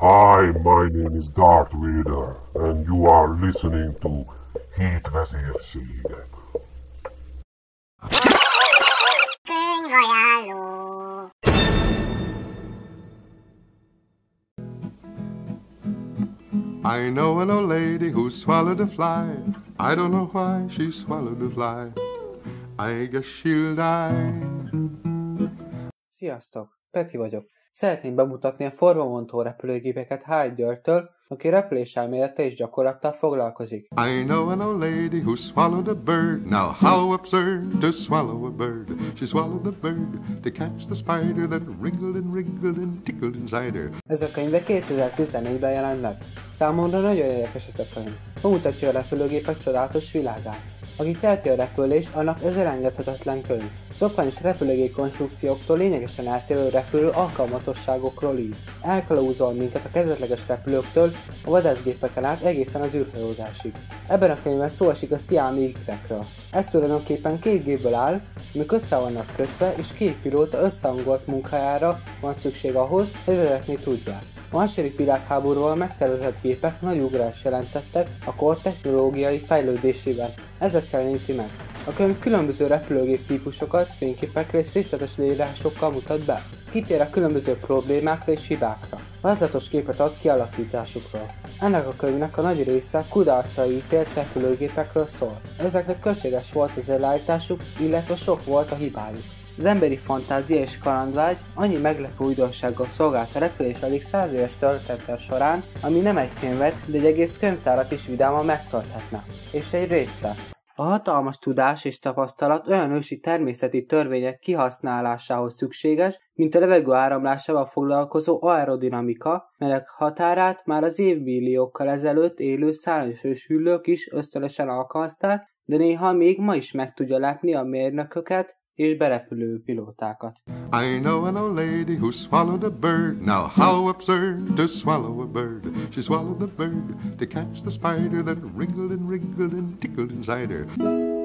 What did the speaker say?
Hi, my name is Darth Vader, and you are listening to Hét vezérségek. Könyvajánló. I know an old lady who swallowed a fly. I don't know why she swallowed a fly. I guess she'll die. Sziasztok! Peti vagyok. Szeretném bemutatni a formamontó repülőgépeket Hyde-től, aki repülés elmélete és gyakorlattal foglalkozik. I know an old lady who swallowed a bird. Now how absurd to swallow a bird. She swallowed the bird to catch the spider that wriggled and wriggled and tickled inside her. Ez a könyve 2014-ben jelent meg. Számomra nagyon érdekes ez a könyv. Bemutatja a repülőgépek csodálatos világát. Aki szereti a repülést, annak ez elengedhetetlen könyv. Szokványos repülőgép konstrukcióktól lényegesen eltérő repülő alkalmatosságokról ír. Elkalauzol minket a kezdetleges repülőktől, a vadászgépeken át egészen az űrhajózásig. Ebben a könyvben szó esik a Siami X-ekről. Ez tulajdonképpen két gépből áll, amik össze vannak kötve, és két pilóta összehangolt munkájára van szükség ahhoz, hogy vezetni tudják. A második világháborúval megtervezett gépek nagy ugrást jelentettek a kor technológiai fejlődésében. Ez azt jeleníti meg. A könyv különböző repülőgép típusokat, fényképekre és részletes leírásokkal mutat be. Kitér a különböző problémákra és hibákra. Vázlatos képet ad kialakításukról. Ennek a könyvnek a nagy része kudarcra ítélt repülőgépekről szól. Ezeknek költséges volt az elállításuk, illetve sok volt a hibájuk. Az emberi fantázia és kalandvágy annyi meglepő újdonsággal szolgált a repülés alig száz éves története során, ami nem egy könyvet, de egy egész könyvtárat is vidáman megtölthetne. És egy részlet. A hatalmas tudás és tapasztalat olyan ősi természeti törvények kihasználásához szükséges, mint a levegő áramlásával foglalkozó aerodinamika, melyek határát már az évmilliókkal ezelőtt élő szárnyas hüllők is ösztönösen alkalmazták, de néha még ma is meg tudja lepni a mérnököket és berepülő pilótákat. I know an old lady who swallowed a bird. Now how absurd to swallow a bird. She swallowed the bird to catch the spider that wriggled and wriggled and tickled inside her.